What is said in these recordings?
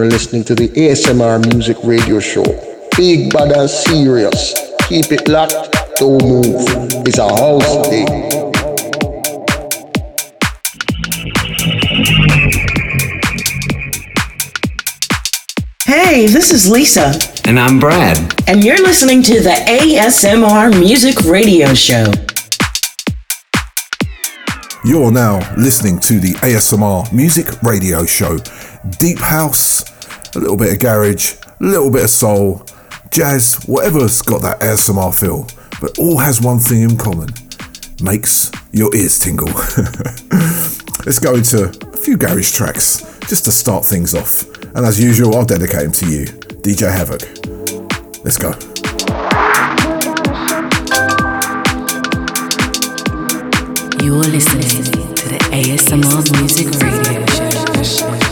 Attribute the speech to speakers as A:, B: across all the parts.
A: You're listening to the ASMR Music Radio Show. Big bad and serious. Keep it locked. Don't move. It's a house day.
B: Hey, this is Lisa.
C: And I'm Brad.
B: And you're listening to the ASMR Music Radio Show.
D: You're now listening to the ASMR Music Radio Show. Deep house, a little bit of garage, a little bit of soul, jazz, whatever's got that ASMR feel, but all has one thing in common makes your ears tingle. Let's go into a few garage tracks just to start things off. And as usual, I'll dedicate them to you, DJ Havoc. Let's go.
E: You're listening to the ASMR Music Radio Show.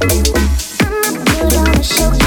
E: Put on a show.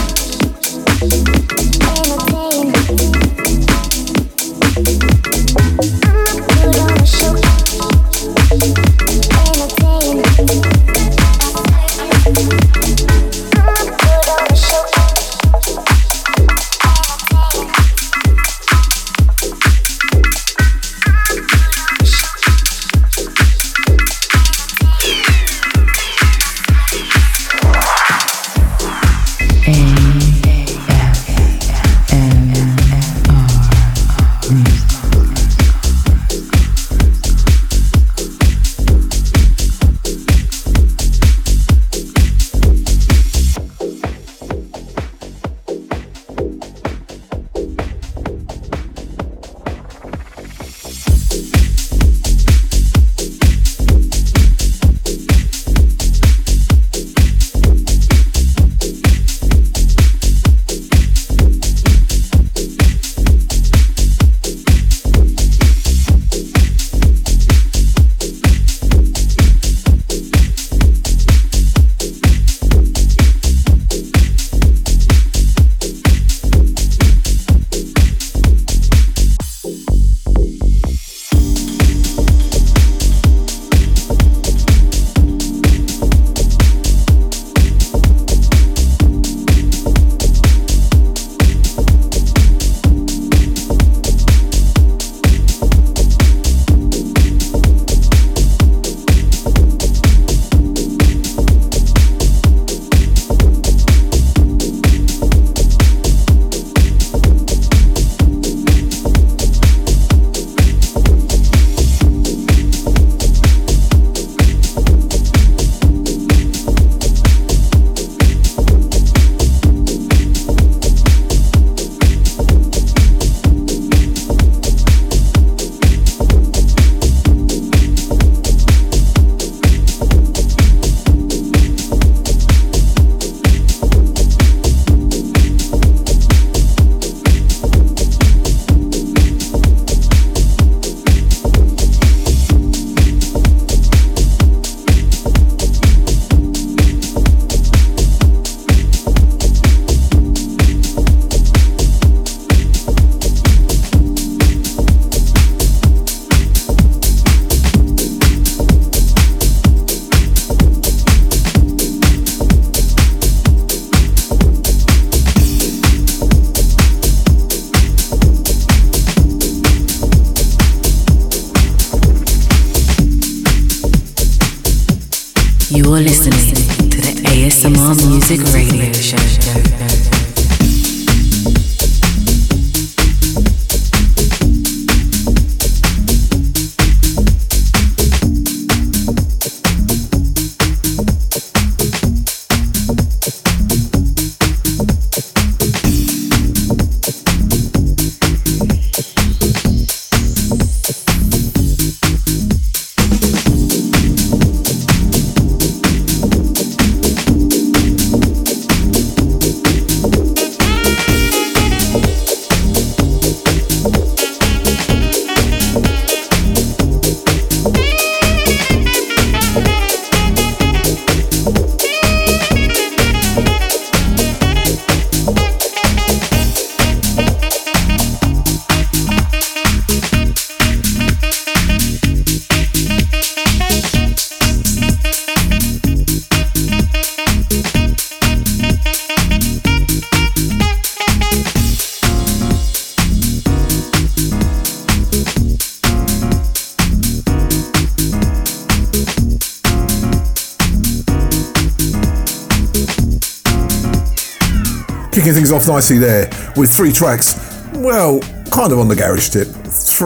D: Kicking things off nicely there with three tracks, well, kind of on the garage tip.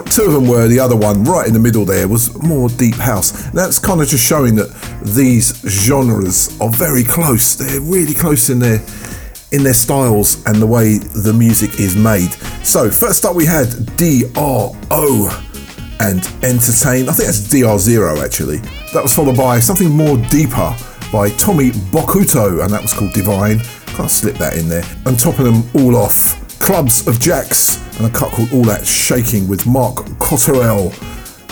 D: Two of them were, the other one right in the middle there was more deep house. That's kind of just showing that these genres are very close. They're really close in their in their styles and the way the music is made. So first up we had DRO and Entertain. I think that's DR0 actually. That was followed by something more deeper by Tommy Boccuto and that was called Divine. Can't slip that in there. And topping them all off, Clubs of Jacks and a cut called All That Shaking with Mark Cotterell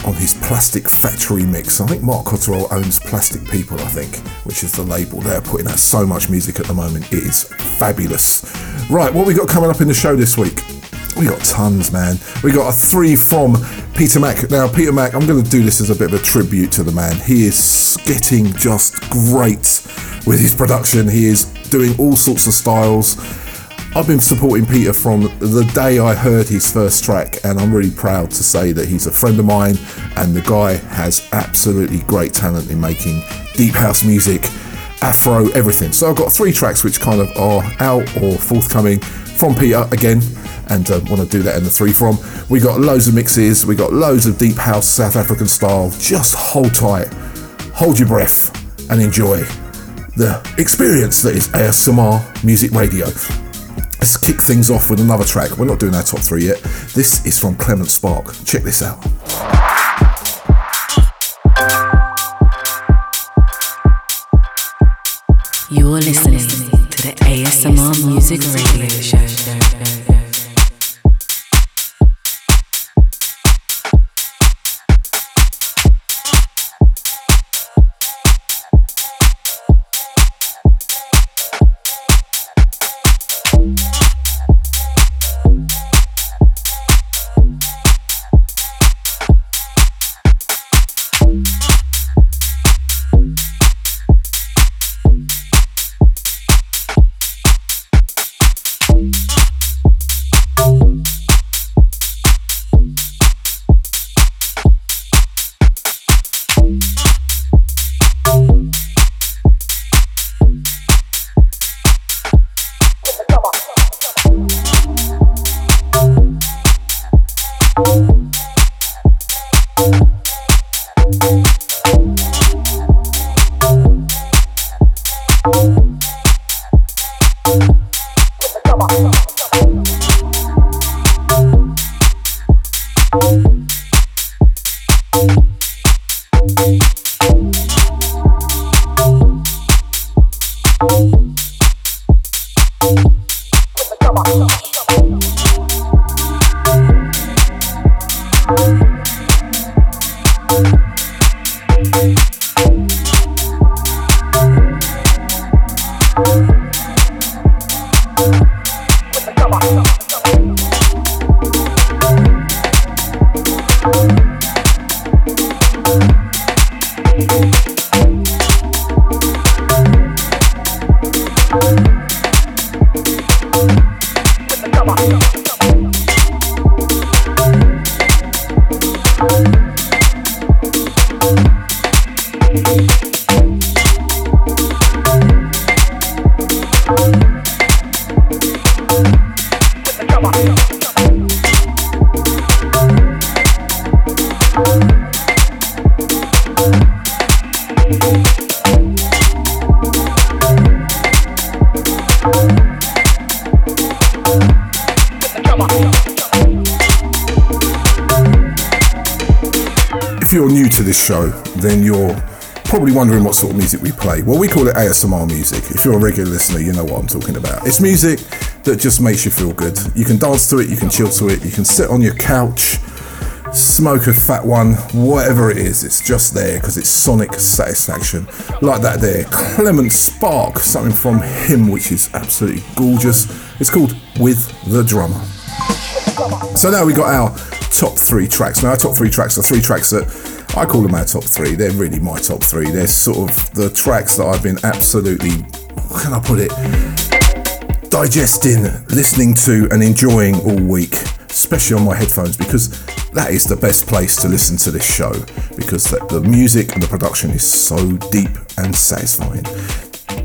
D: on his Plastic Factory mix. I think Mark Cotterell owns Plastic People, I think, which is the label. They're putting out so much music at the moment. It is fabulous. Right, what we got coming up in the show this week? We got tons, man. We got a three from Peter Mac. Now, Peter Mac, I'm going to do this as a bit of a tribute to the man. He is getting just great with his production. He is doing all sorts of styles. I've been supporting Peter from the day I heard his first track, and I'm really proud to say that he's a friend of mine, and the guy has absolutely great talent in making deep house music, afro, everything. So I've got three tracks which kind of are out or forthcoming from Peter again, and uh, want to do that in the three from. We got loads of mixes, we got loads of deep house South African style. Just hold tight, hold your breath, and enjoy the experience that is ASMR Music Radio. Let's kick things off with another track. We're not doing our top three yet. This is from Clement Spark. Check this out.
E: You're listening to the ASMR Music Radio Show.
D: Thank you. Wondering what sort of music we play. Well, we call it ASMR music. If you're a regular listener, you know what I'm talking about. It's music that just makes you feel good. You can dance to it, you can chill to it, you can sit on your couch, smoke a fat one, whatever it is, it's just there because it's sonic satisfaction. Like that there. Clement Spark, something from him which is absolutely gorgeous. It's called With the Drummer. So now we got our top three tracks. Now, our top three tracks are three tracks that I call them our top three. They're really my top three. They're sort of the tracks that I've been absolutely, how can I put it, digesting, listening to, and enjoying all week, especially on my headphones, because that is the best place to listen to this show because the music and the production is so deep and satisfying.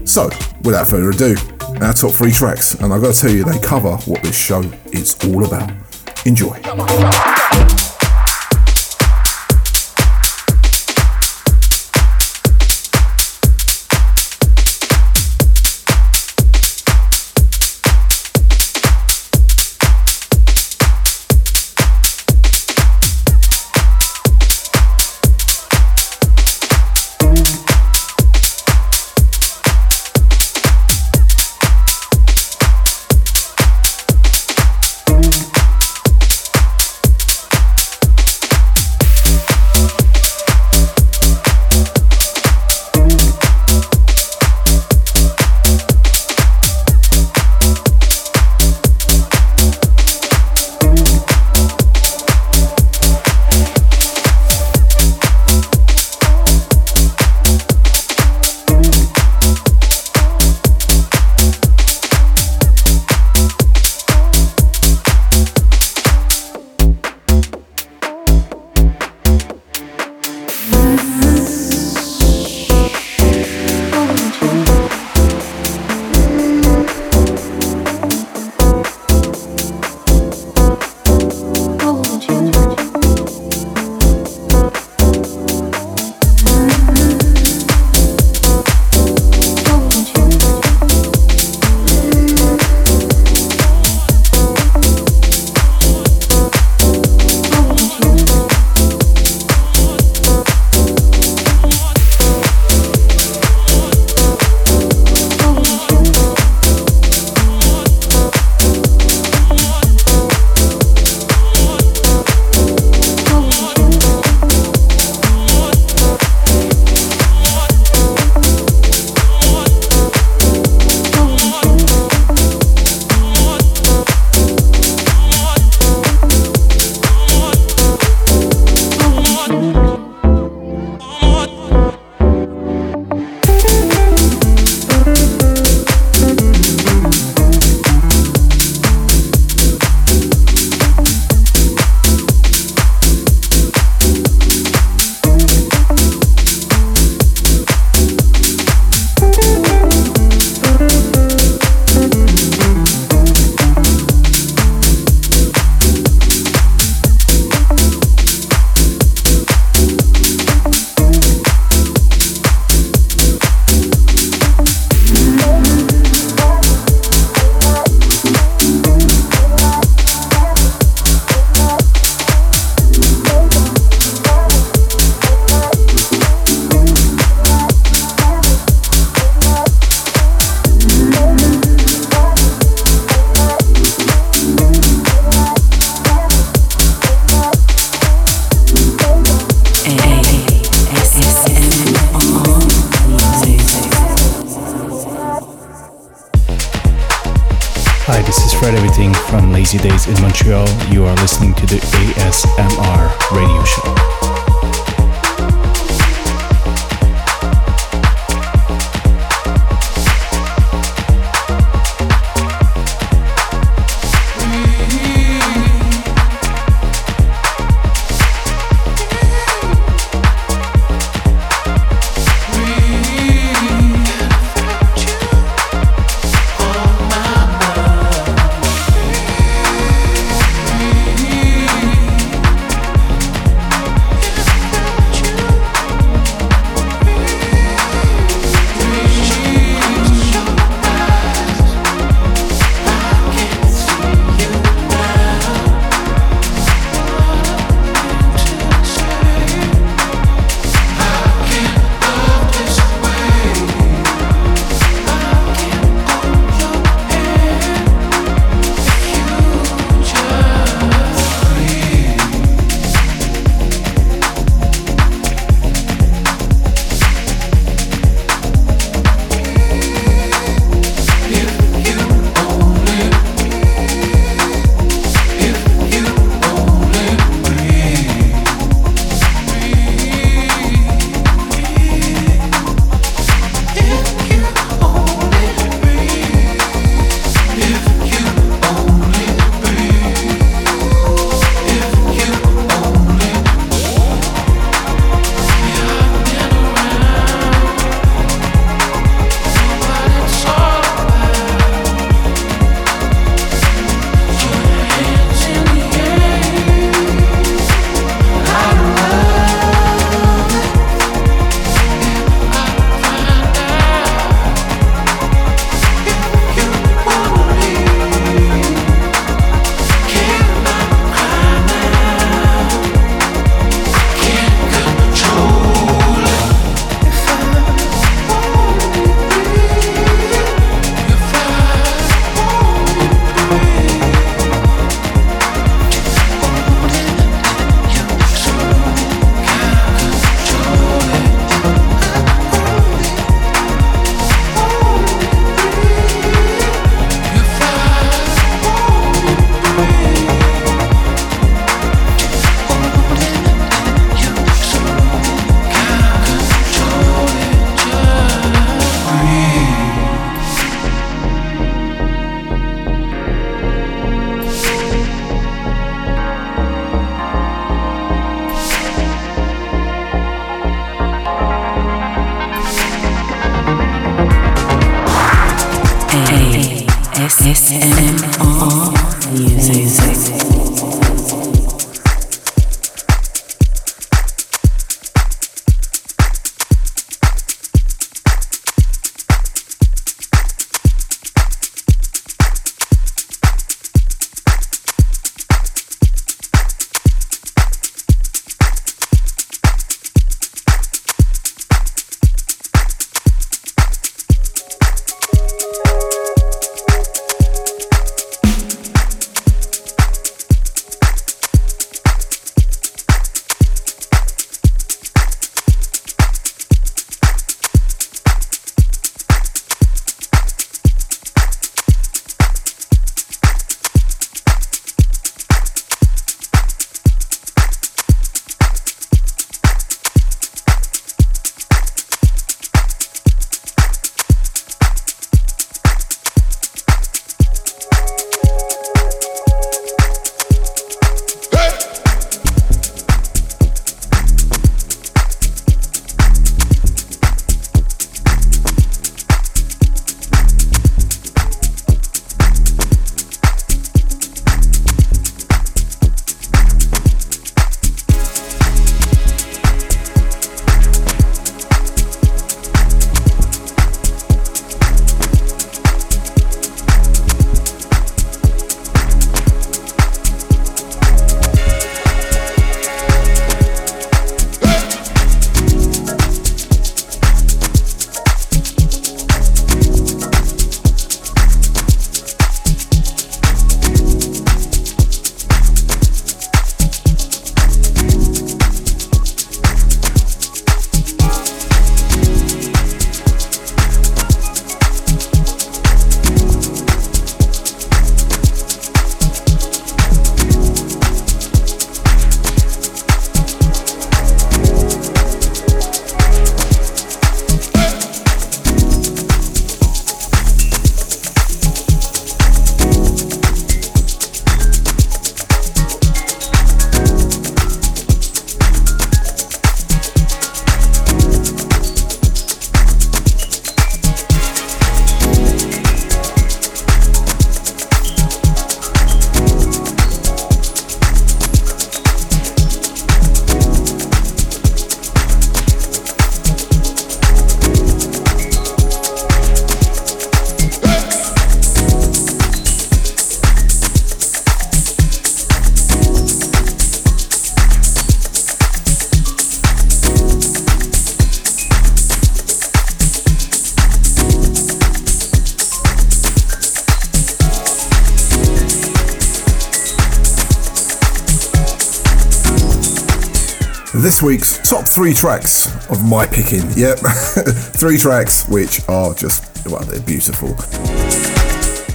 D: So, without further ado, our top three tracks, and I've got to tell you, they cover what this show is all about. Enjoy.
C: Montreal.
D: Three tracks of my picking. Yep, three tracks which are just, well, they're beautiful.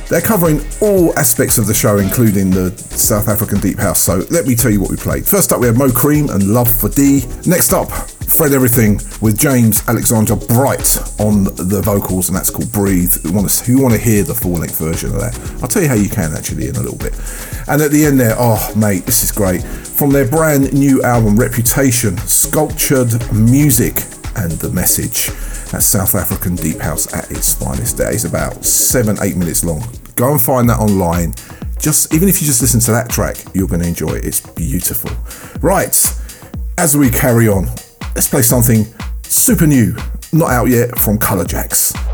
D: They're covering all aspects of the show, including the South African Deep House. So let me tell you what we played. First up, we have Mo'Cream and Love for D. Next up, Fred Everything with James Alexander Bright on the vocals, and that's called Breathe. Who want to, who want to hear the full length version of that? I'll tell you how you can actually in a little bit. And at the end there, oh mate, this is great. From their brand new album Reputation, Sculptured Music and the Message. That's South African Deep House at its finest. That is about seven, eight minutes long. Go and find that online. Just even if you just listen to that track, you're going to enjoy it. It's beautiful. Right, as we carry on, let's play something super new, not out yet from ColorJaxx.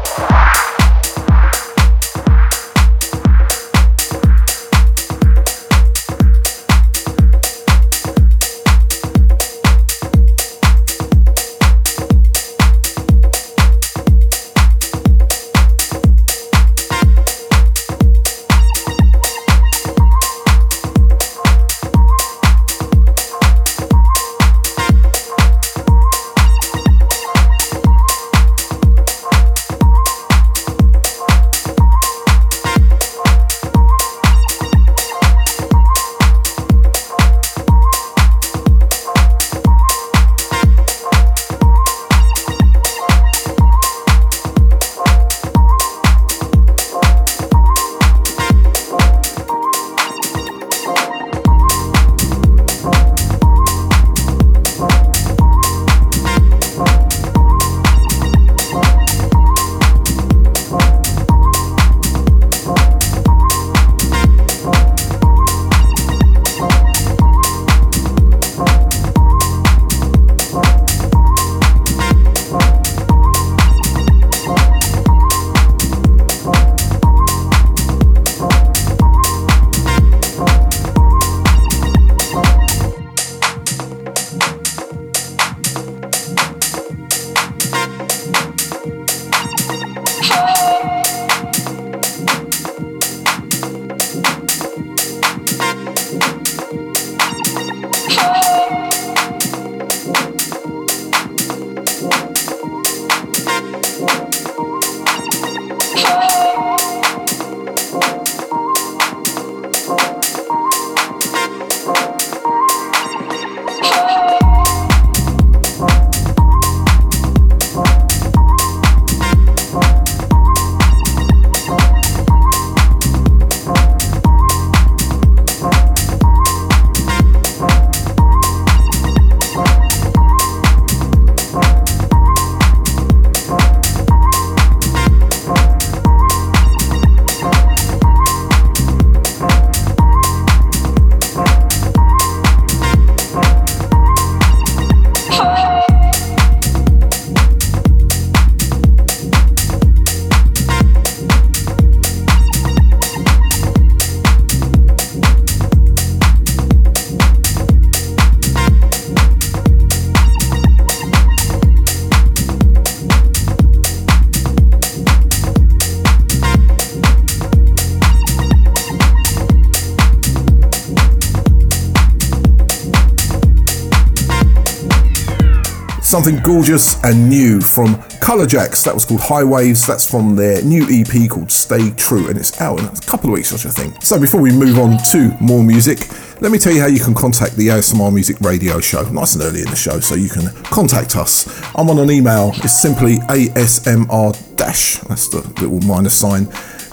D: Something gorgeous and new from ColorJaxx. That was called High Waves. That's from their new EP called Stay True, and it's out in a couple of weeks, I think. So before we move on to more music, let me tell you how you can contact the ASMR Music Radio Show. Nice and early in the show, so you can contact us. I'm on an email. It's simply ASMR dash. That's the little minus sign.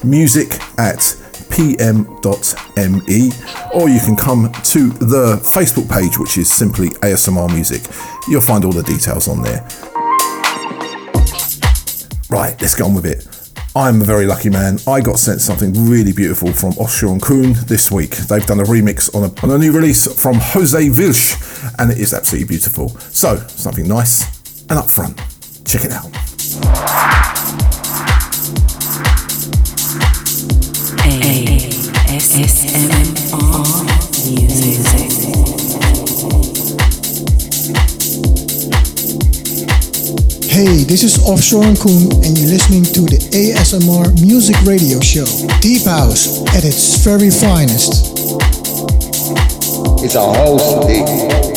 D: Music at pm.me, or you can come to the Facebook page, which is simply ASMR Music. You'll find all the details on there. Right, let's get on with it. I'm a very lucky man. I got sent something really beautiful from Offshore and Kuhn this week. They've done a remix on a, on a new release from Jose Vilch, and it is absolutely beautiful. So, something nice and upfront. Check it out.
F: Hey, this is Offshore and Koen, and you're listening to the ASMR Music Radio Show. Deep House at its very finest.
A: It's a whole thing. Eh?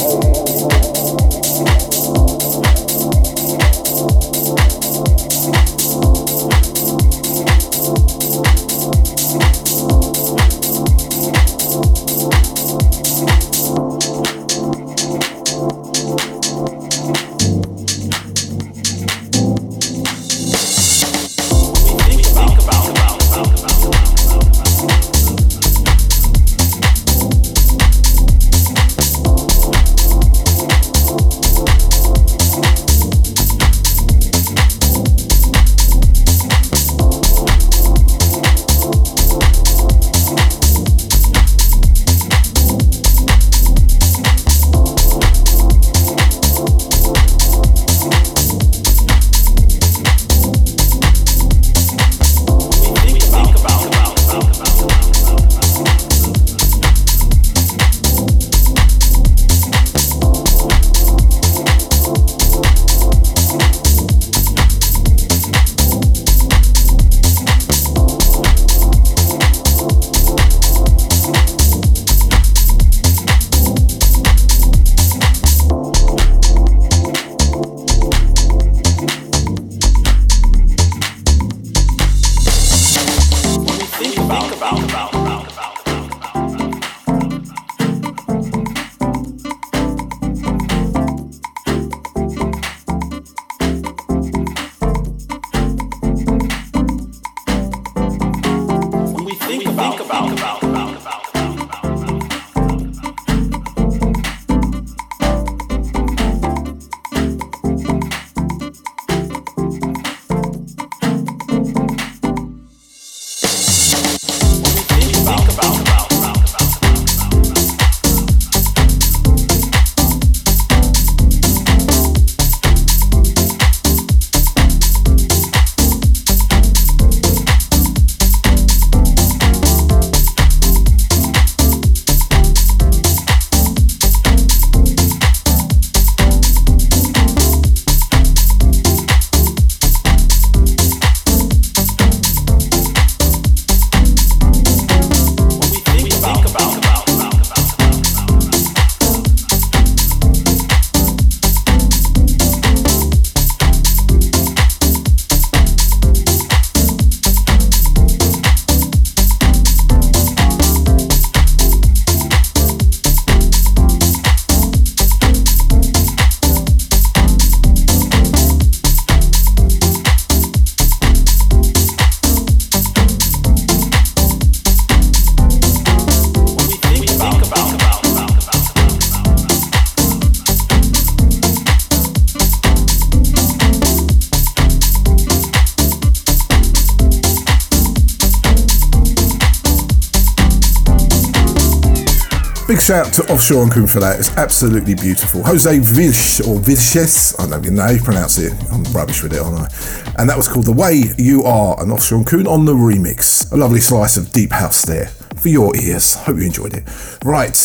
D: Big out to Offshore and Kuhn for that. It's absolutely beautiful. Jose Vilch, or Vilches, I don't even know how you pronounce it. I'm rubbish with it, aren't I? And that was called The Way You Are, and Offshore and Kuhn on the remix. A lovely slice of deep house there for your ears. Hope you enjoyed it. Right,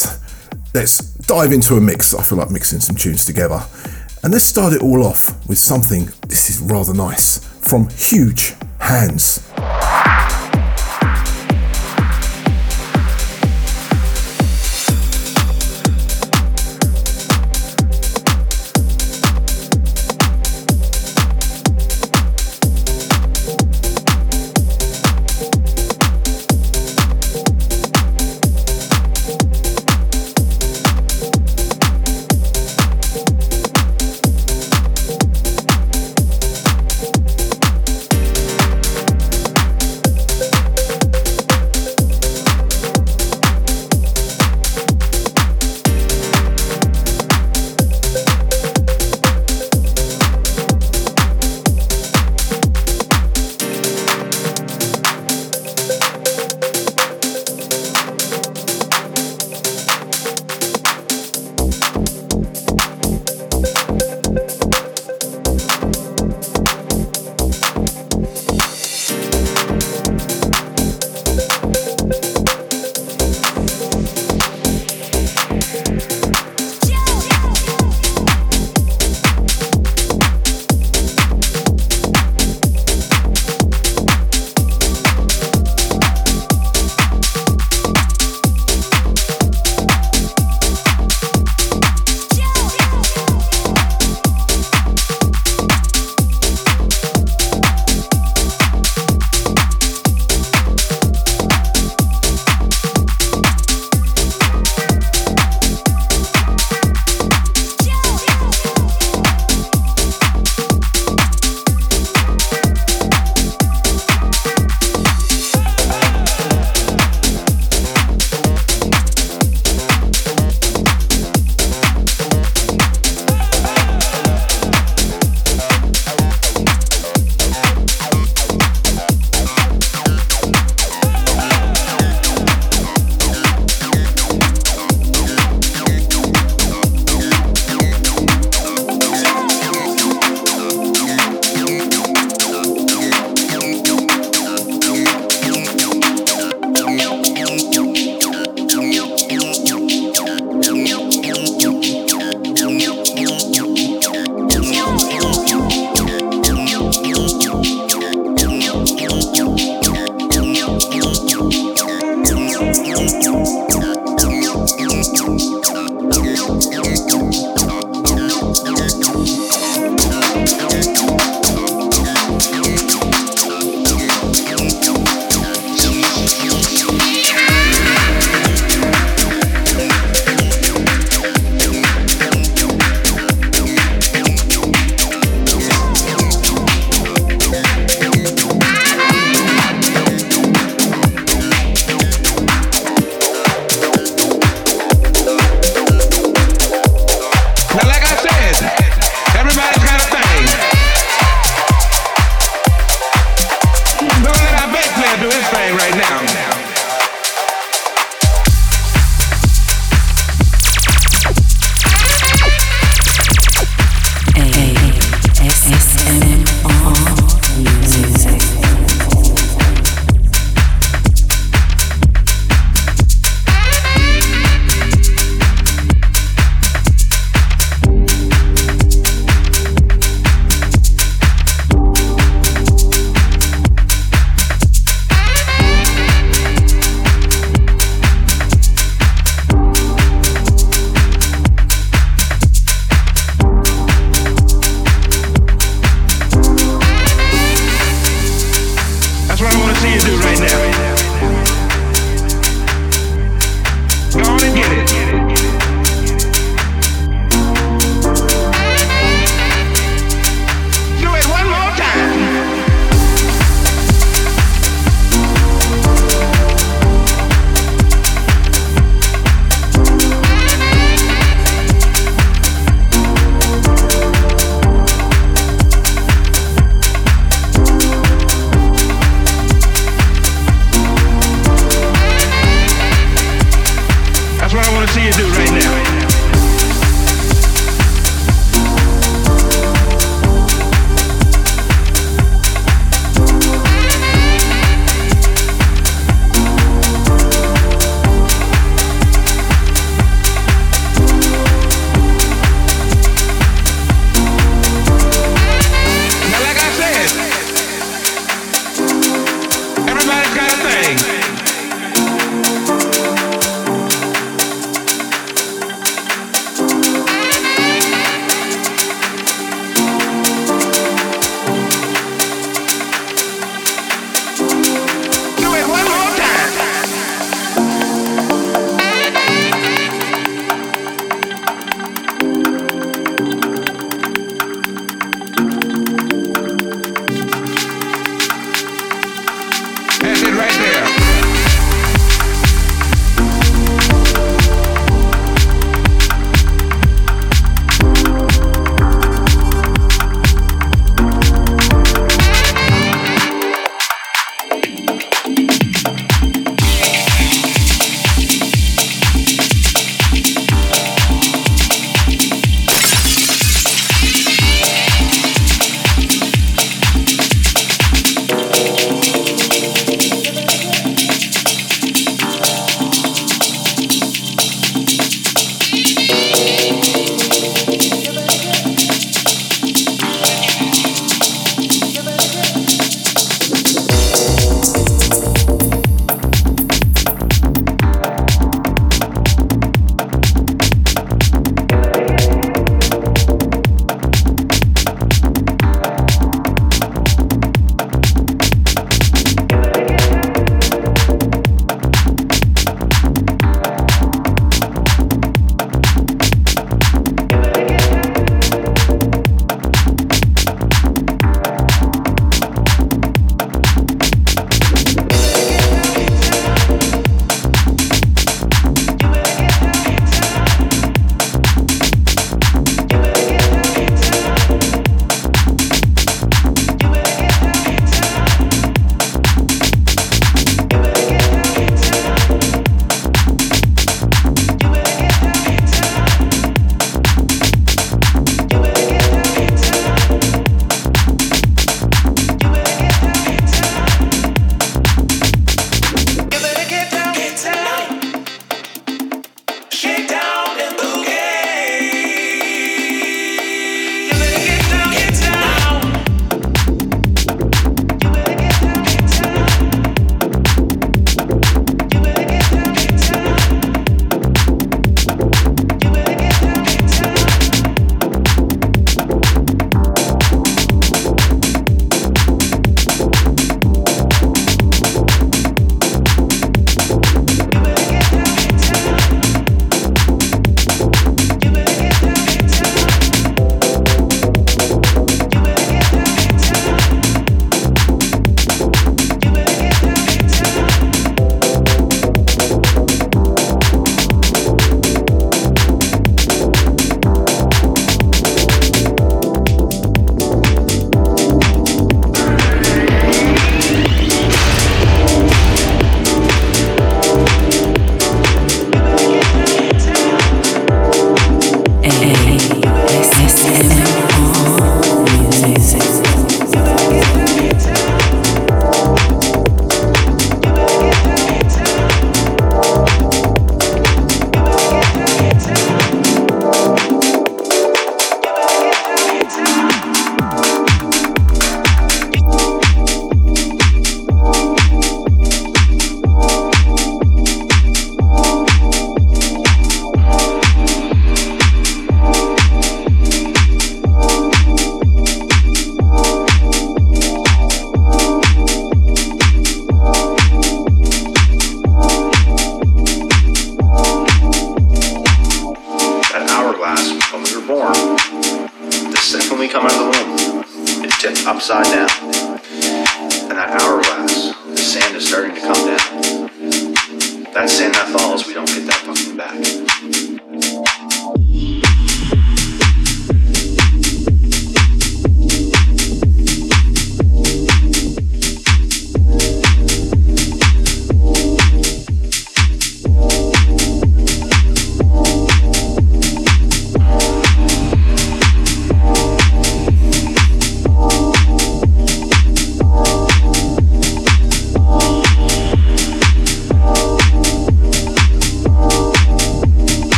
D: let's dive into a mix. I feel like mixing some tunes together. And let's start it all off with something, this is rather nice, from Huge Hands.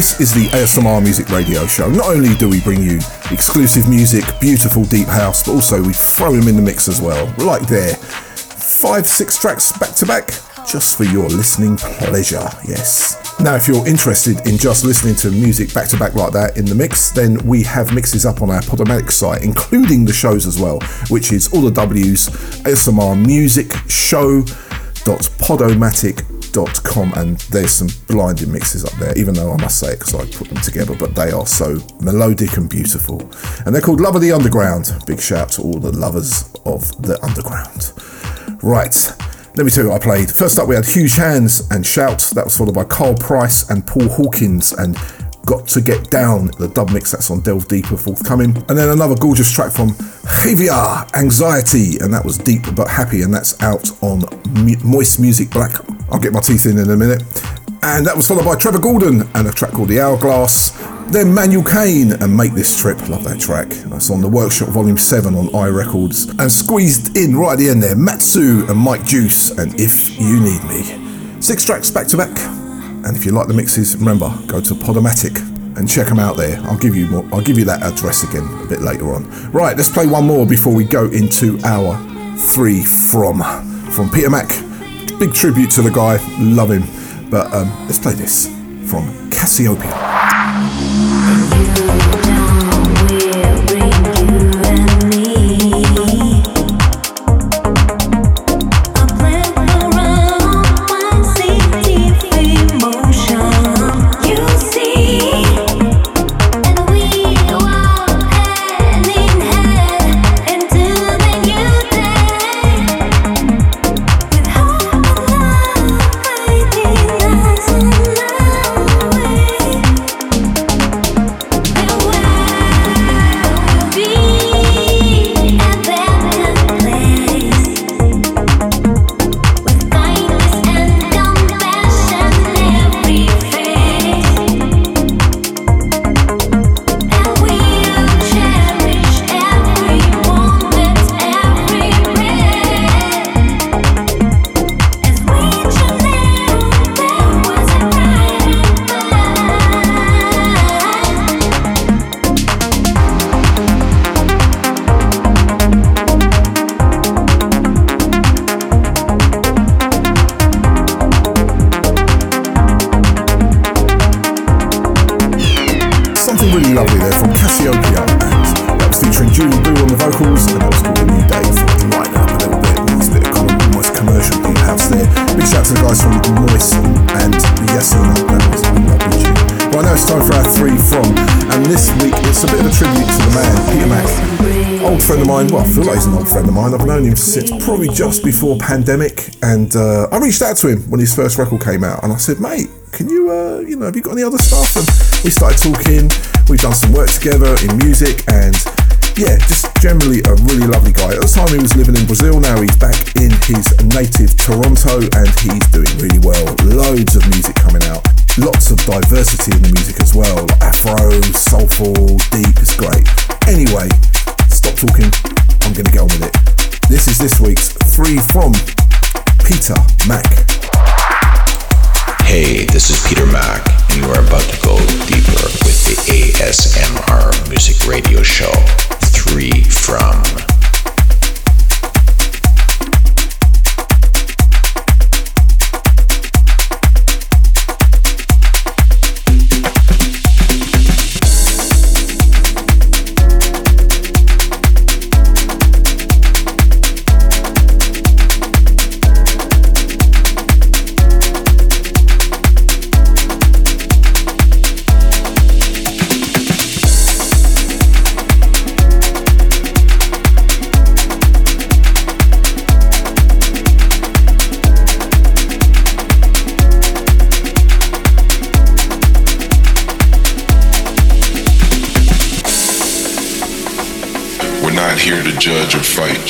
D: Is the ASMR Music Radio Show. Not only do we bring you exclusive music, beautiful deep house, but also we throw them in the mix as well. Like there, five, six tracks back to back, just for your listening pleasure. Yes. Now, if you're interested in just listening to music back to back like that in the mix, then we have mixes up on our Podomatic site, including the shows as well, which is all the W's ASMR Music Show.podomatic.com com and there's some blinding mixes up there, even though I must say it because I put them together, but they are so melodic and beautiful. And they're called Love of the Underground. Big shout to all the lovers of the underground. Right, let me tell you what I played. First up, we had HUGEhands and Shout. That was followed by Carl Price and Paul Hawkins and Got to Get Down, the dub mix that's on Delve Deeper forthcoming. And then another gorgeous track from Javier, Anxiety, and that was Deep But Happy, and that's out on Moist Music Black. I'll get my teeth in in a minute. And that was followed by Trevor Gordon and a track called The Hourglass. Then Manuel Kane and Make This Trip. Love that track. That's on the Workshop Volume 7 on i Records. And squeezed in right at the end there, Matsu and Mike Deuce and If You Need Me. Six tracks back to back. And if you like the mixes, remember, go to Podomatic and check them out there. I'll give you more, I'll give you that address again a bit later on. Right, let's play one more before we go into our three from from Peter Mac. Big tribute to the guy, love him. But um, let's play this from Cassiopeia. Mine, well, I feel like he's an old friend of mine. I've known him since probably just before pandemic, and uh, I reached out to him when his first record came out, and I said, mate, can you, uh, you know, have you got any other stuff? And we started talking. We've done some work together in music, and yeah, just generally a really lovely guy. At the time, he was living in Brazil. Now he's back in his native Toronto, and he's doing really well. Loads of music coming out. Lots of diversity in the music as well. Afro, soulful, deep. It's great. Anyway, talking. I'm going to get on with it. This is this week's three from Peter Mac.
G: Hey, this is Peter Mac, and you are about to go deeper with the ASMR Music Radio Show. Three from.
H: Here to judge or fight.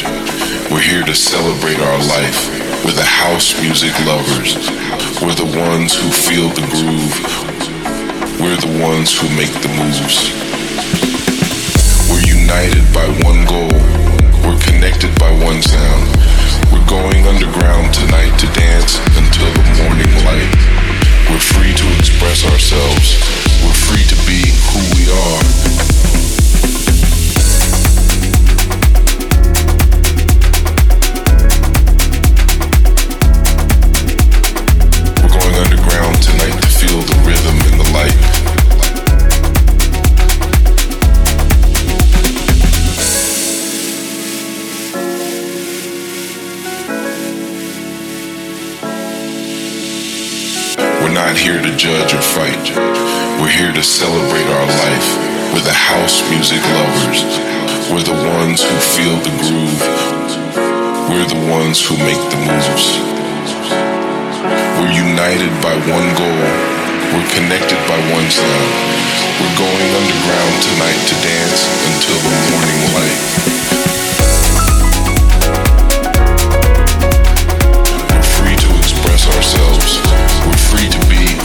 H: We're here to celebrate our life. We're the house music lovers. We're the ones who feel the groove. We're the ones who make the moves. We're united by one goal. We're connected by one sound. We're going underground tonight to dance until the morning light. We're free to express ourselves. We're free to be who we are. Judge or fight. We're here to celebrate our life. We're the house music lovers. We're the ones who feel the groove. We're the ones who make the moves. We're united by one goal. We're connected by one sound. We're going underground tonight to dance until the morning light. We're free to express ourselves. We're free to be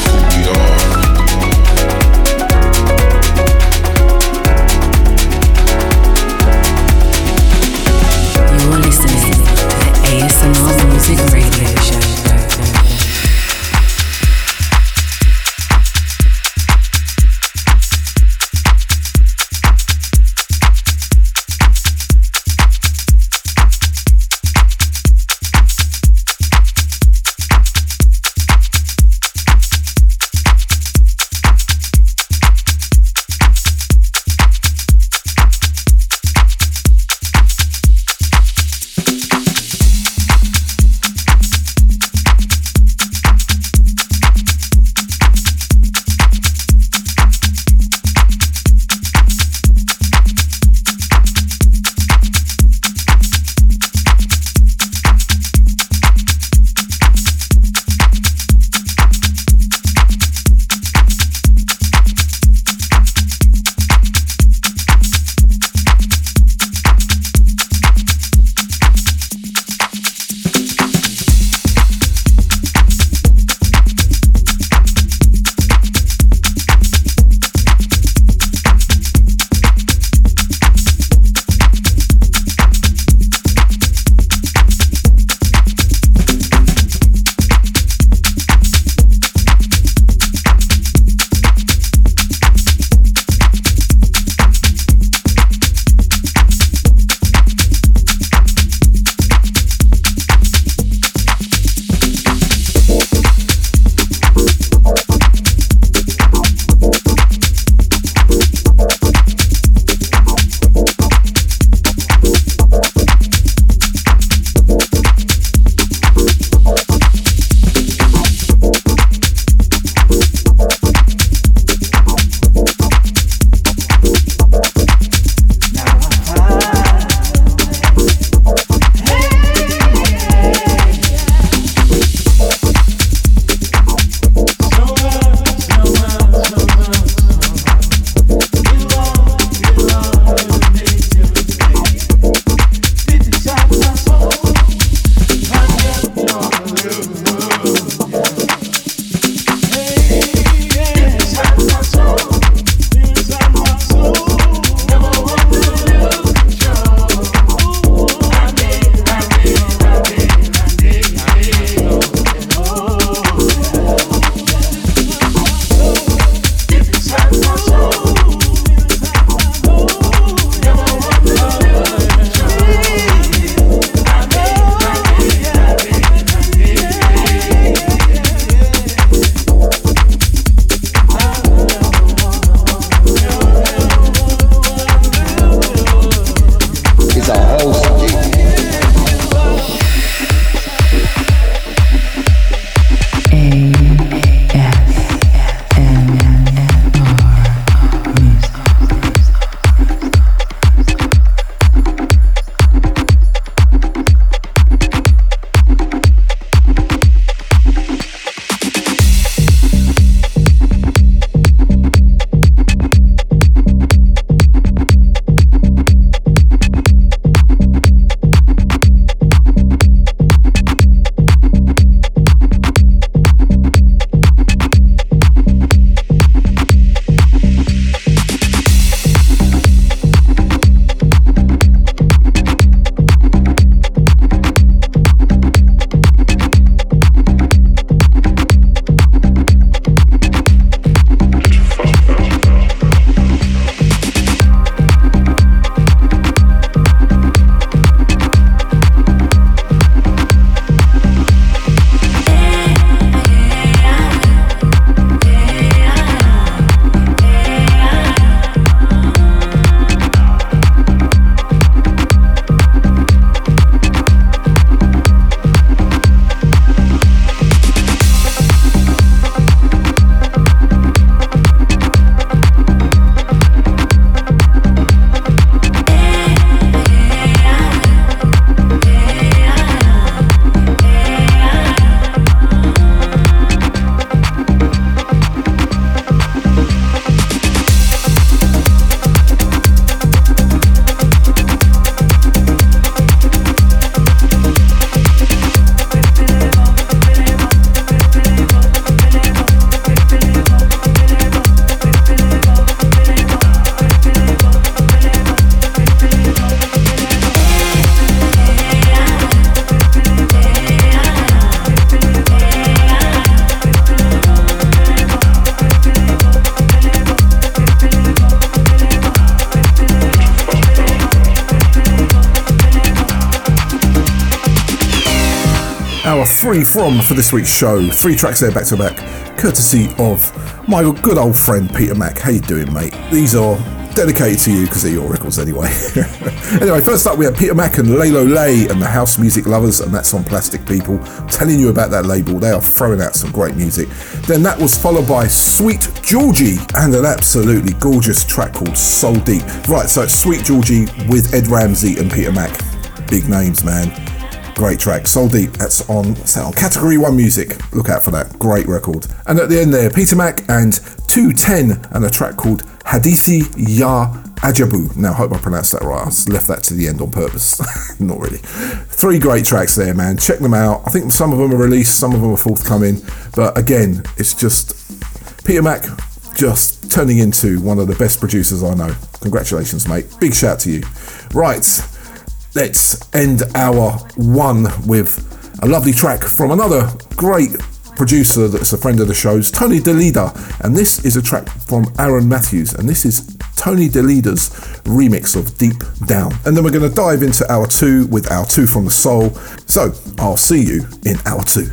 D: three from for this week's show. Three tracks there back to back, courtesy of my good old friend Peter Mac. How you doing, mate? These are dedicated to you because they're your records anyway. anyway, first up we have Peter Mac and Lalo Leyy and the House Music Lovers, and that's on Plastic People. telling you about that label, they are throwing out some great music. Then that was followed by Sweet Georgie and an absolutely gorgeous track called Soul Deep. Right, so Sweet Georgie with Ed Ramsey and Peter Mac. Big names, man. Great track. Soul Deep. That's on, on Category 1 Music. Look out for that. Great record. And at the end there, Peter Mac and 2TEN and a track called Hadisi Ya Ajabu. Now, I hope I pronounced that right. I left that to the end on purpose. Not really. Three great tracks there, man. Check them out. I think some of them are released, some of them are forthcoming. But again, it's just Peter Mac just turning into one of the best producers I know. Congratulations, mate. Big shout to you. Right, let's end our one with a lovely track from another great producer that's a friend of the show's, Tony DeLida. And this is a track from Aaron Matthews, and this is Tony DeLida's remix of Deep Down. And then we're going to dive into hour two with our two from the soul. So I'll see you in hour two.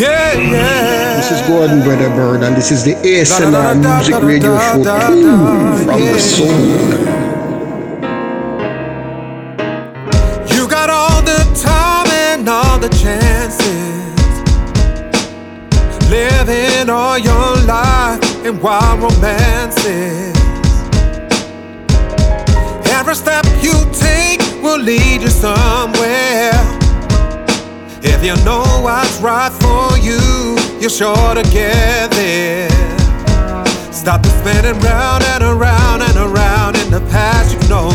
A: This is Gordon Weatherbird, and this is the ASMR Music Radio Show 2 from the soul.
I: You got all the time and all the chances. Living all your life in wild romances. Every step you take will lead you somewhere. You know what's right for you you're sure to get there. Stop the spinning round and around and around in the past you know.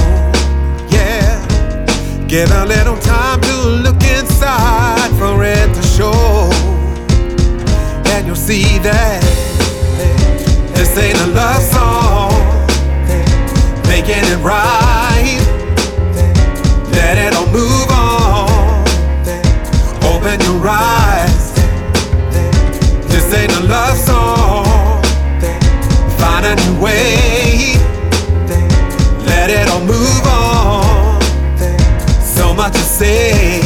I: Yeah, give a little time to look inside for it to show, and you'll see that this ain't a love song, making it right. Open your eyes ain't a love song. Find a new way. Let it all move on. So much to say.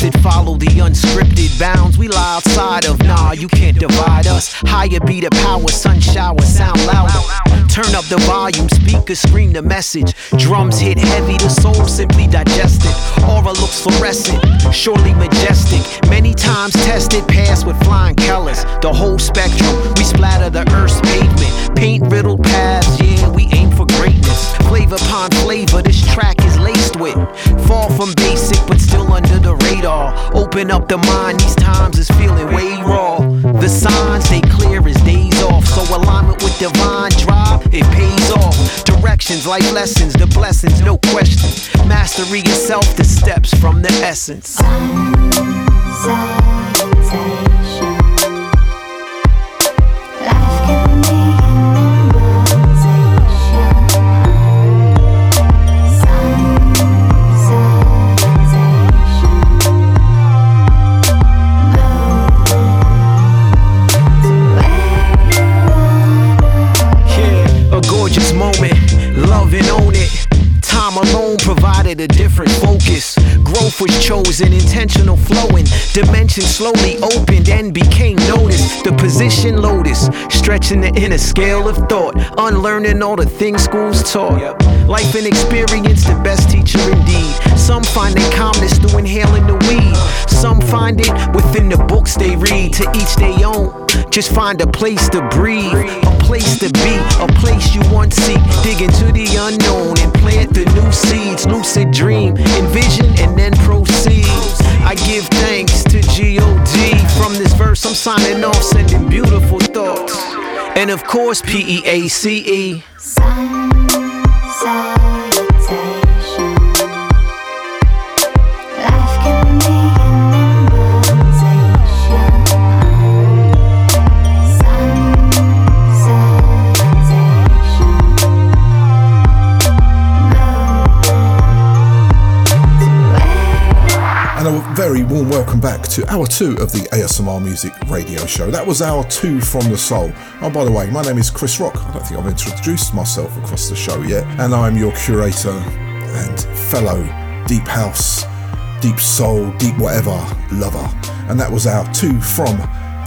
J: That follow the unscripted bounds. We lie outside of, nah, you can't divide us. Higher be the power, sun shower, sound louder. Turn up the volume, speakers scream the message. Drums hit heavy, the soul simply digested. Aura looks fluorescent, surely majestic. Many times tested, passed with flying colors. The whole spectrum, we splatter the earth's pavement. Paint riddled paths, yeah, we aim for greatness. Flavor upon flavor, this track is laced with. Far from basic, but still under the radar. Open up the mind, these times is feeling way raw. The signs, they clear as days off. So alignment with divine drive, it pays off. Directions, life lessons, the blessings, no question. Mastery itself, the steps from the essence. A provided a different focus. Growth was chosen, intentional flowing. Dimension slowly opened and became noticed. The position lotus, stretching the inner scale of thought. Unlearning all the things schools taught. Life and experience, the best teacher indeed. Some find their calmness through inhaling the weed. Some find it within the books they read. To each their own. Just find a place to breathe, place to be, a place you want to seek. Dig into the unknown and plant the new seeds. Lucid dream, envision, and then proceed. I give thanks to God from this verse. I'm signing off, sending beautiful thoughts, and of course P E A C E.
D: And a very warm welcome back to hour two of the ASMR Music Radio Show. That was hour two from the soul. Oh, by the way, my name is Chris Rock. I don't think I've introduced myself across the show yet, and I'm your curator and fellow deep house, deep soul, deep whatever lover. And that was our two from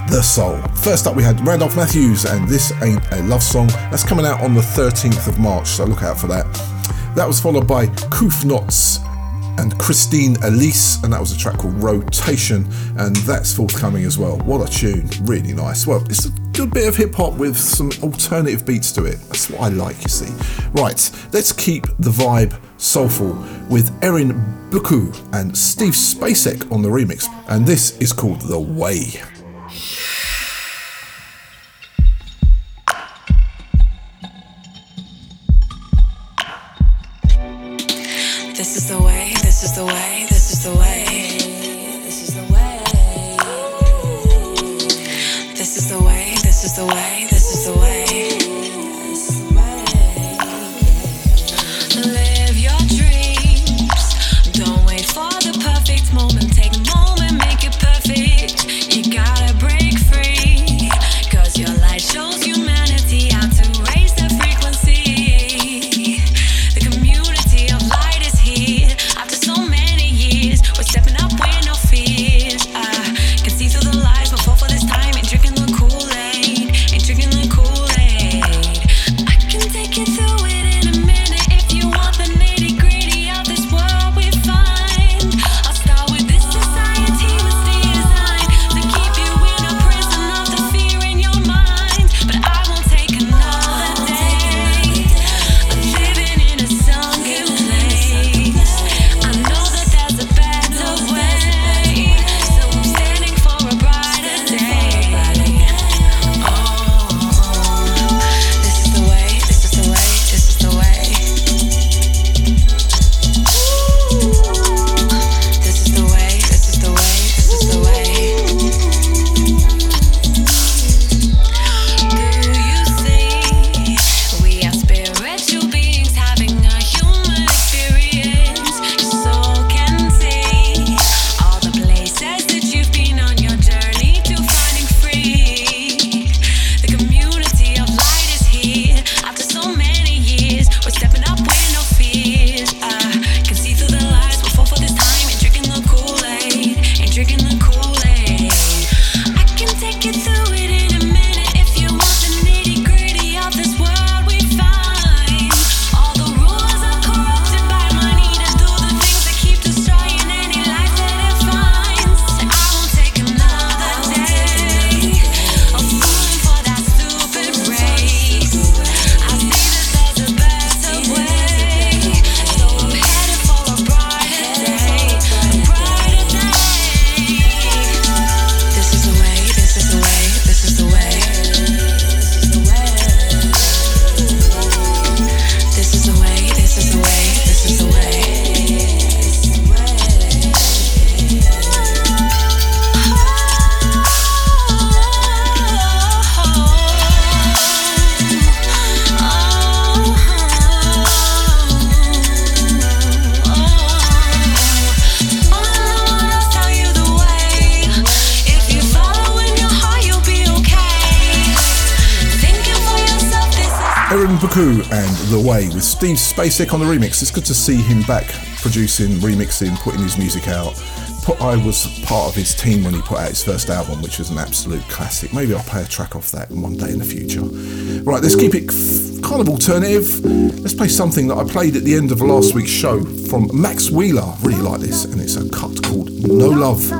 D: the soul. First up, we had Randolph Matthews, and this ain't a love song. That's coming out on the 13th of March, so look out for that. That was followed by Küf Knotz and Christine Elise, and that was a track called Rotation, and that's forthcoming as well. What a tune, really nice. Well, it's a good bit of hip hop with some alternative beats to it. That's what I like, you see. Right, let's keep the vibe soulful with Erin Buku and Steve Spacek on the remix, and this is called The Way. Steve Spacek on the remix. It's good to see him back producing, remixing, putting his music out. I was part of his team when he put out his first album, which was an absolute classic. Maybe I'll play a track off that one day in the future. Right, let's keep it kind of alternative. Let's play something that I played at the end of last week's show from Max Wheeler. Really like this, and it's a cut called No Love,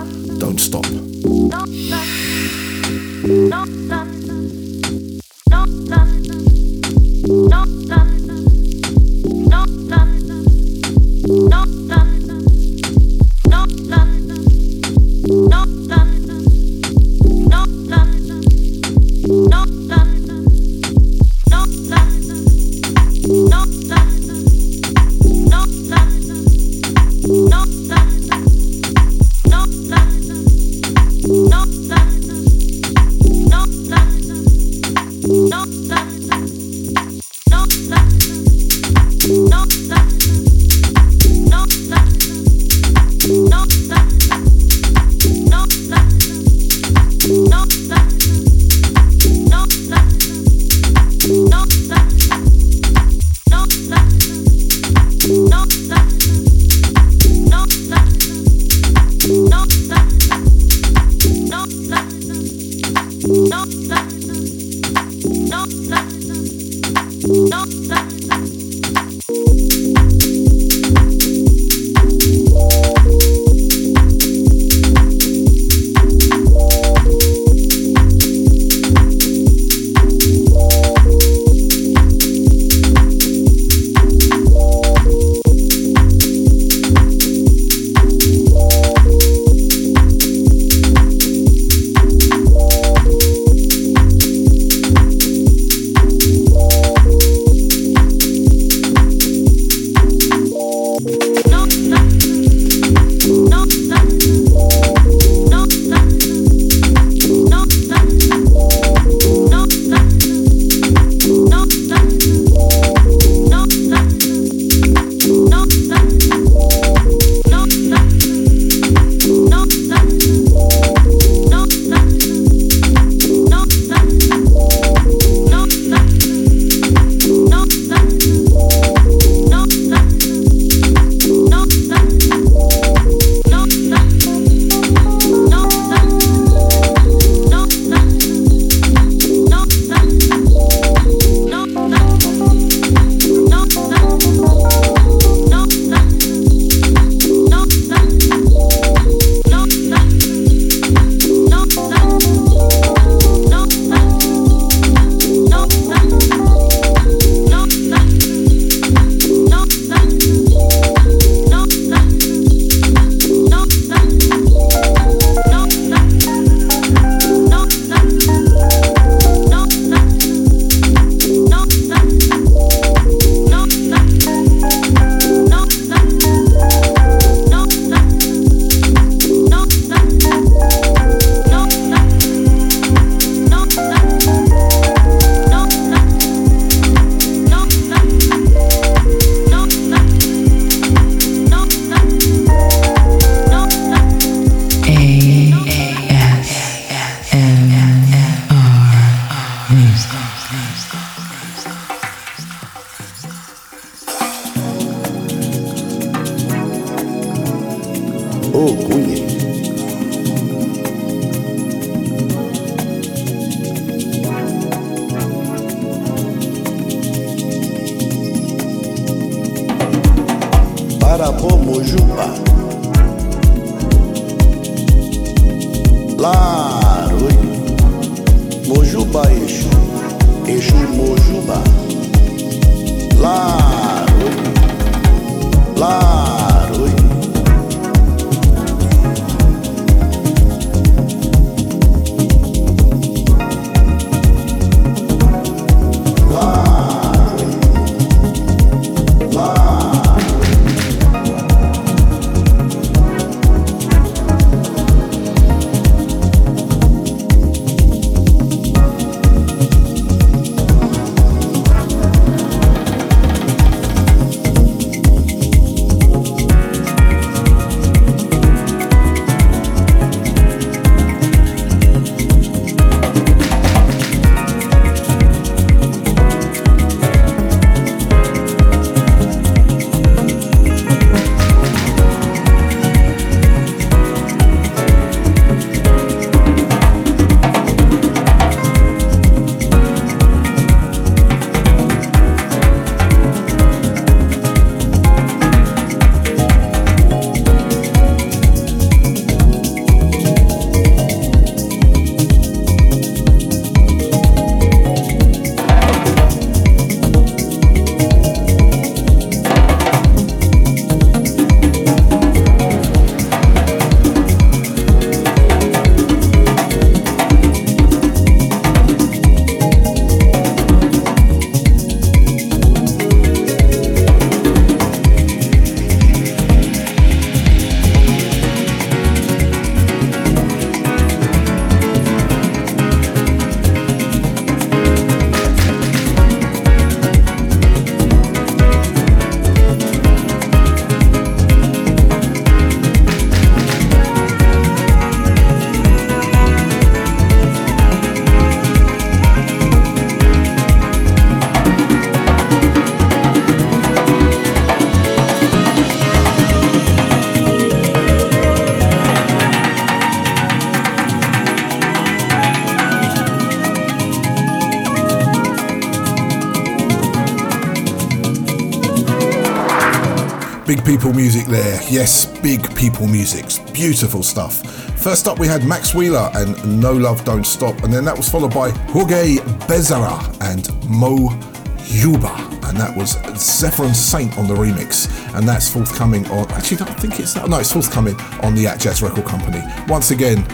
D: people music there. Yes, big people music. Beautiful stuff. First up, we had Max Wheeler and No Love Don't Stop, and then that was followed by Jorge Bezerra and Mo Yuba, and that was Zephyr Saint on the remix, and that's forthcoming on. Actually, I think it's no, it's forthcoming on the Atjazz Record Company. Once again,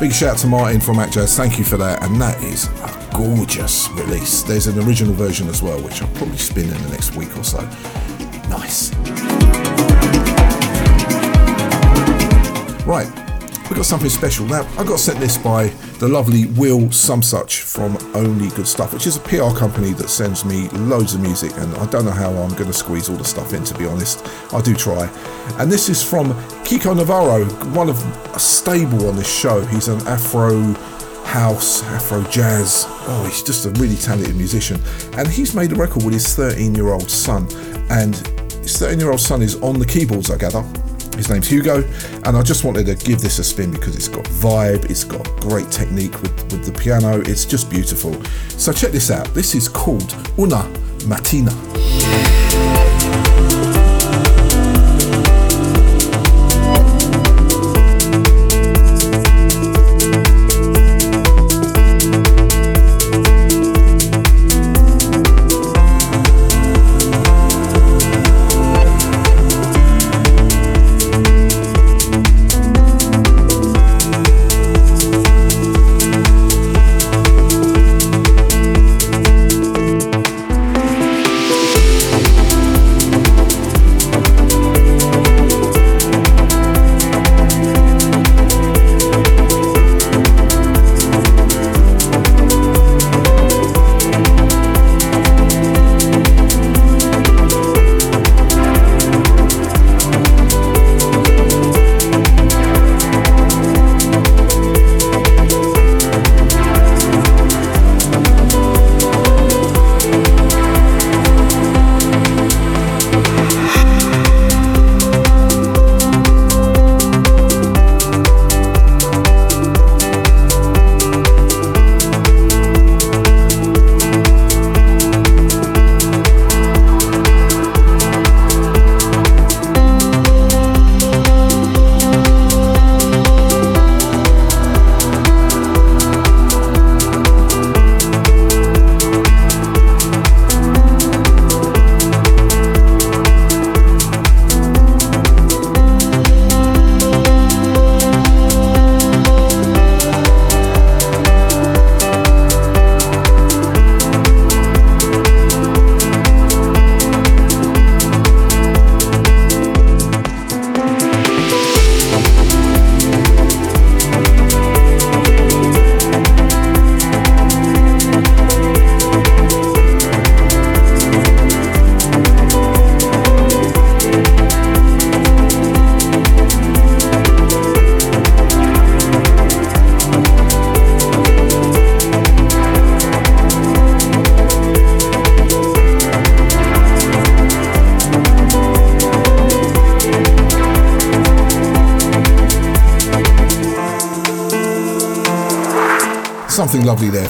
D: big shout out to Martin from Atjazz. Thank you for that, and that is a gorgeous release. There's an original version as well, which I'll probably spin in the next week or so. We've got something special now. I got sent this by the lovely Will Sumsuch from Only Good Stuff, which is a PR company that sends me loads of music, and I don't know how I'm going to squeeze all the stuff in. To be honest, I do try. And this is from Kiko Navarro, one of a stable on this show. He's an Afro house, Afro jazz. Oh, he's just a really talented musician, and he's made a record with his 13 year old son, and his 13 year old son is on the keyboards, I gather. His name's Hugo, and I just wanted to give this a spin because it's got vibe, it's got great technique with, with the piano, it's just beautiful. So check this out. This is called Una Mattina.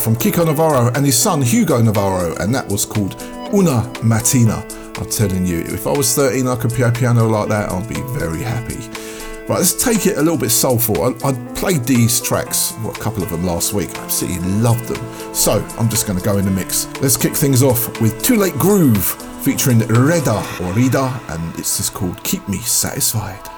D: From Kiko Navarro and his son Hugo Navarro, and that was called Una Mattina. I'm telling you, if I was 13 I could play piano like that, I'd be very happy. Right, let's take it a little bit soulful. I, I played these tracks, well, a couple of them last week. I absolutely loved them. So I'm just going to go in the mix. Let's kick things off with Toolate Groove featuring Reda or Rida, and it's just called Keep Me Satisfied.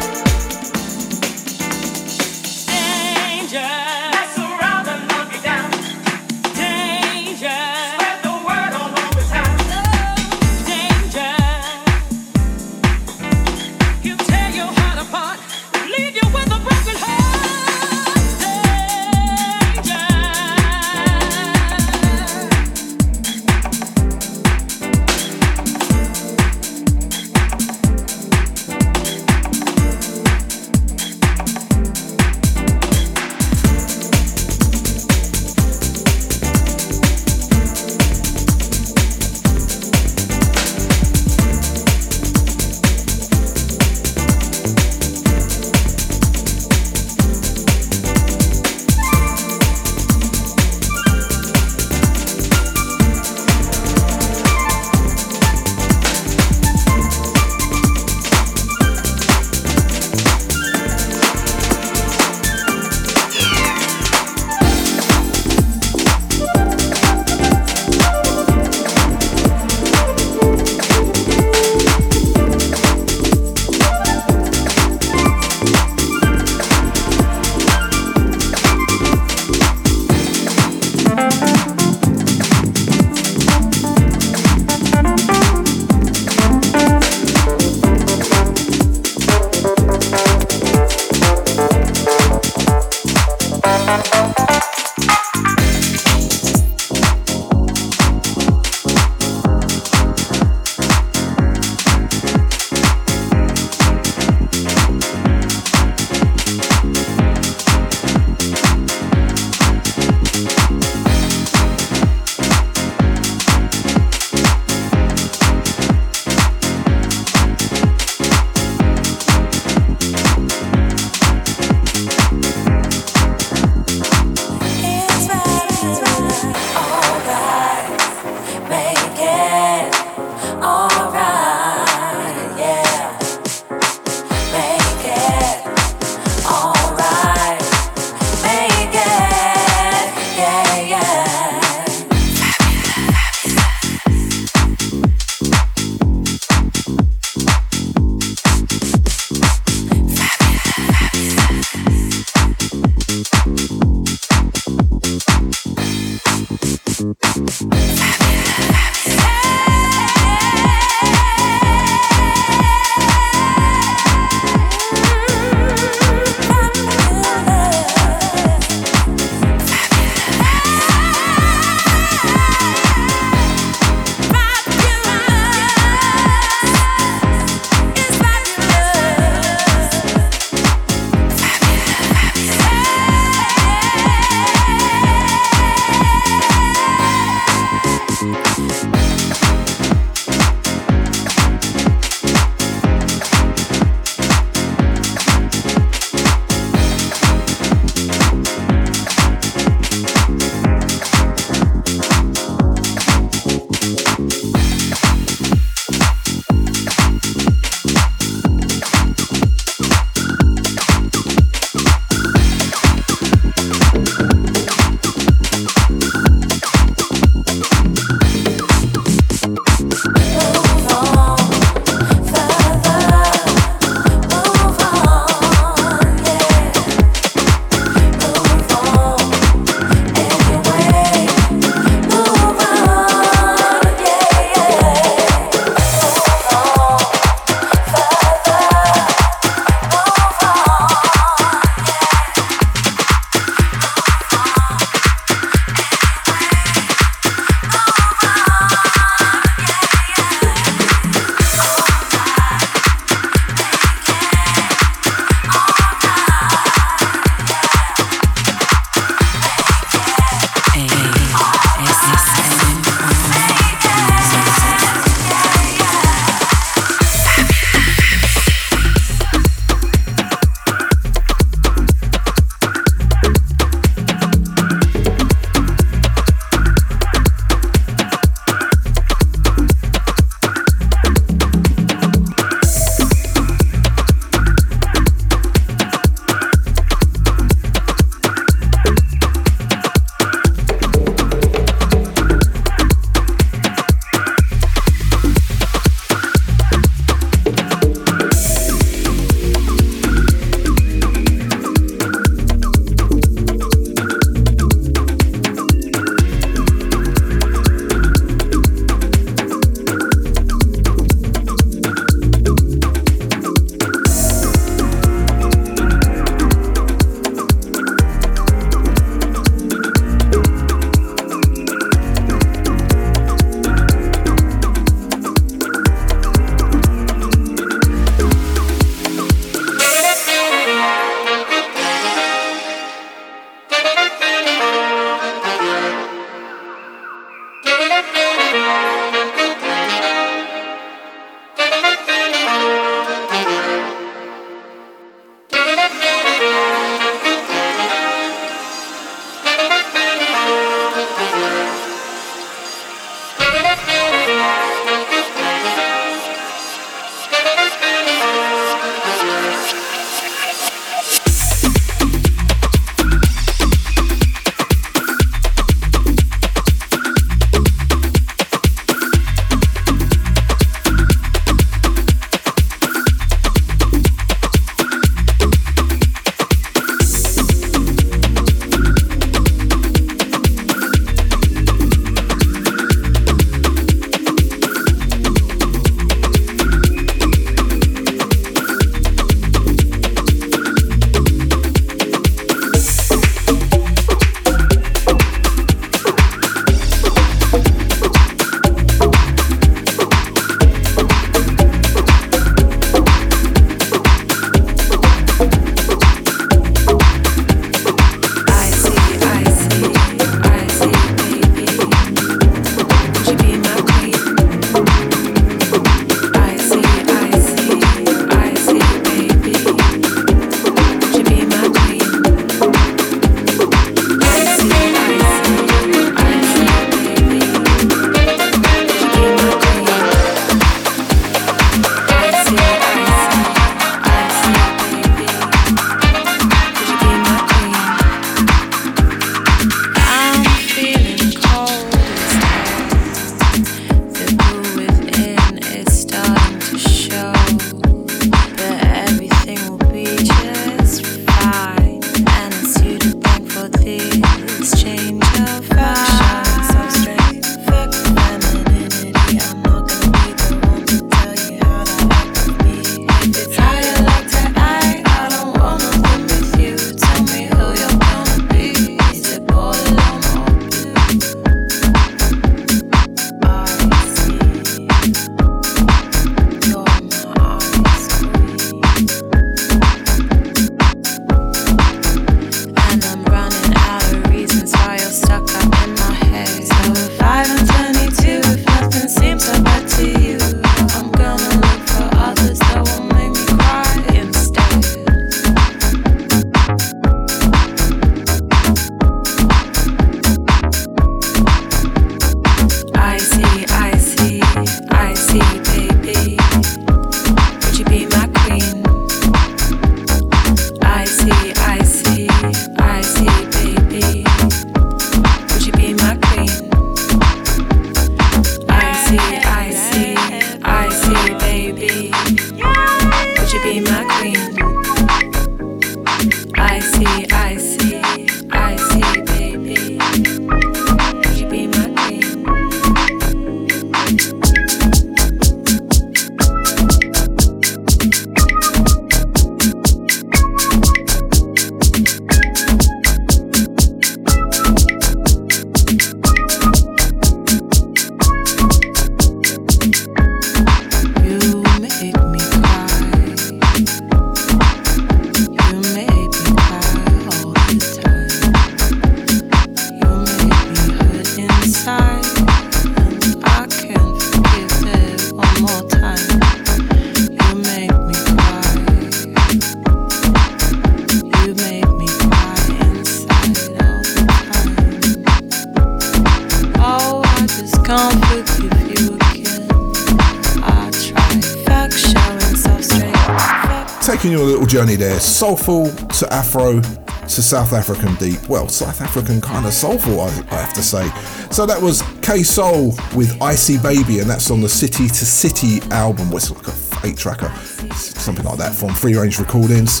D: Soulful to Afro to South African deep. Well, South African kind of soulful, I, I have to say. So that was KaySoul with Icy Baby, and that's on the City to City album. What's like a eight tracker, something like that from Free Range Recordings.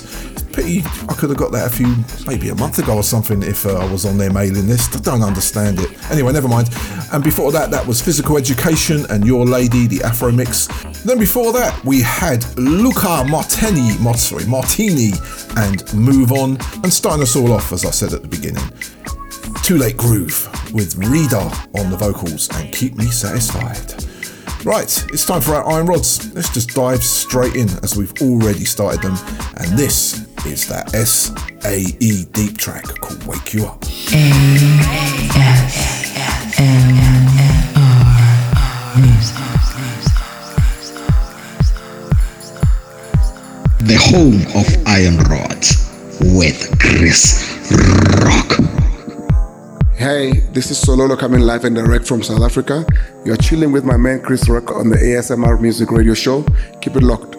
D: Pity I could have got that a few, maybe a month ago or something if uh, I was on their mailing list. I don't understand it. Anyway, never mind. And before that, that was Physical Education and Your Lady, the Afro Mix. Then before that, we had Luca Martini, sorry, Martini and Move On. And starting us all off, as I said at the beginning, Toolate Groove with Rita on the vocals and Keep Me Satisfied. Right, it's time for our iron rods. Let's just dive straight in as we've already started them. And this is that S A E deep track called Wake You Up.
K: The home of iron rods with Chris Rock.
L: Hey, this is Sololo coming live and direct from South Africa. You're chilling with my man Chris Rock on the ASMR Music Radio Show. Keep it locked.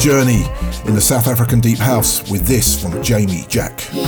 D: Journey in the South African Deep House with this from Jamie Jaq.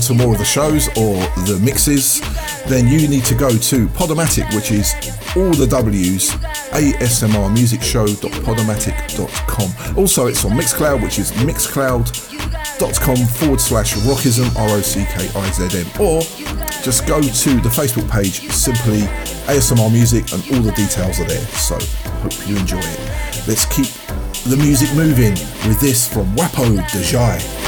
D: To more of the shows or the mixes, then you need to go to Podomatic, which is all the W's, asmrmusicshow.podomatic.com. Also, it's on Mixcloud, which is mixcloud.com forward slash rockizm, R O C K I Z M. Or just go to the Facebook page, simply ASMR Music, and all the details are there. So, hope you enjoy it. Let's keep the music moving with this from WAPO Jije.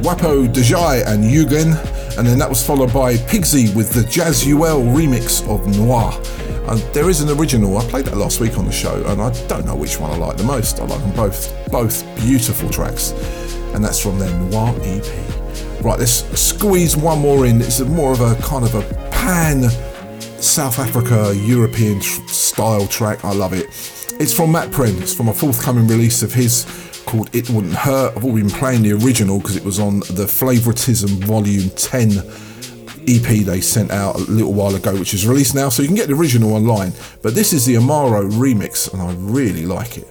D: WAPO Jije and Yugen, and then that was followed by Pigsie with the Jazzuel remix of Noir. And there is an original. I played that last week on the show, and I don't know which one I like the most. I like them both. Both beautiful tracks, and that's from their Noir EP. Right, let's squeeze one more in. It's more of a kind of a pan South Africa European style track. I love it. It's from Matt. It's from a forthcoming release of his called It Wouldn't Hurt. I've already been playing the original because it was on the Flavoritism Volume 10 EP they sent out a little while ago, which is released now, so you can get the original online. But this is the Amaro remix, and I really like it.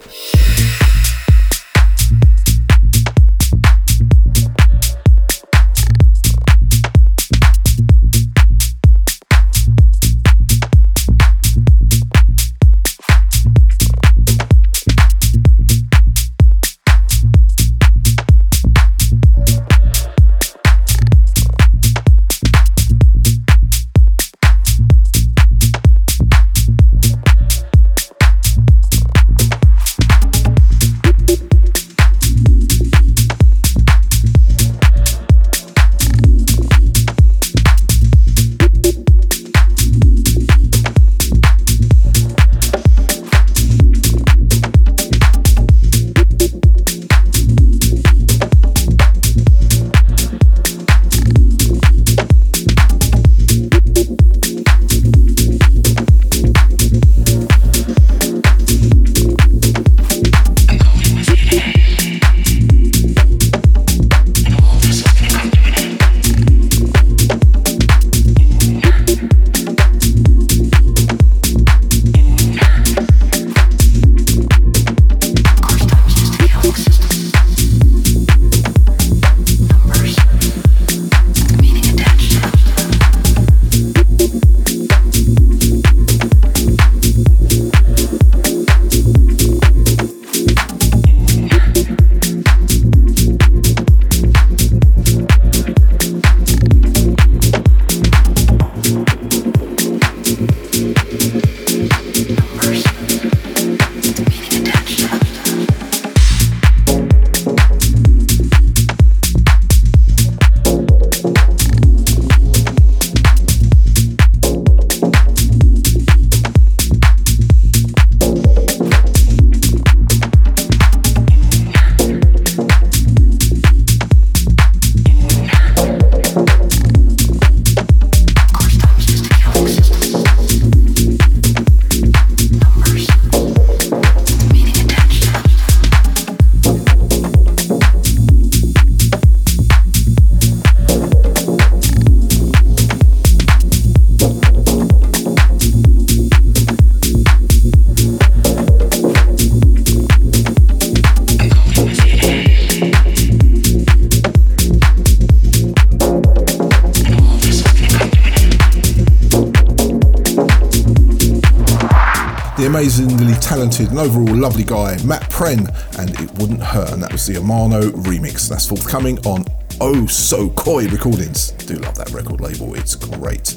D: Talented and overall lovely guy, Matt Prehn, and It Wouldn't Hurt, and that was the Amano remix. That's forthcoming on Oh So Coy Recordings. Do love that record label, it's great.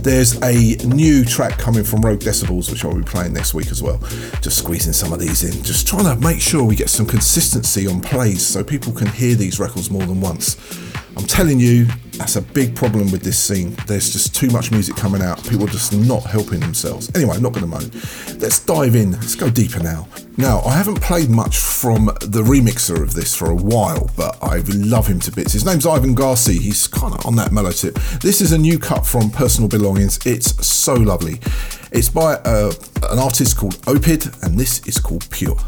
D: There's a new track coming from Rogue Decibels, which I'll be playing next week as well. Just squeezing some of these in, just trying to make sure we get some consistency on plays so people can hear these records more than once. I'm telling you, that's a big problem with this scene. There's just too much music coming out. People are just not helping themselves. Anyway, I'm not going to moan. Let's dive in. Let's go deeper now. Now, I haven't played much from the remixer of this for a while, but I love him to bits. His name's Ivan Garcia. He's kind of on that mellow tip. This is a new cut from Personal Belongings. It's so lovely. It's by uh, an artist called Opid, and this is called Pure.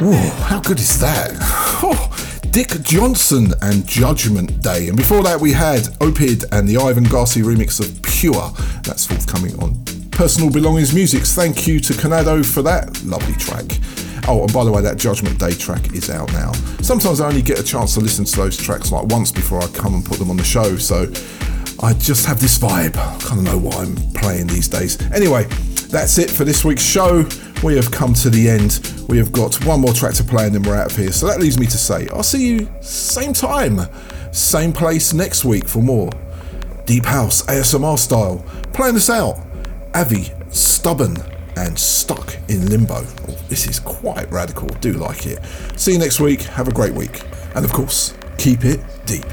D: Whoa, how good is that? Oh, Dick Johnson and Judgment Day. And before that, we had Opid and the Ivan Garcia remix of Pure. That's forthcoming on Personal Belongings Music. Thank you to Canado for that lovely track. Oh, and by the way, that Judgment Day track is out now. Sometimes I only get a chance to listen to those tracks like once before I come and put them on the show, so I just have this vibe. I kind of know what I'm playing these days. Anyway, that's it for this week's show. We have come to the end. We have got one more track to play and then we're out of here. So that leaves me to say, I'll see you same time, same place next week for more Deep House ASMR style. Playing this out, Avi, Subban, and Stuck in Limbo. Oh, this is quite radical. Do like it. See you next week. Have a great week. And of course, keep it deep.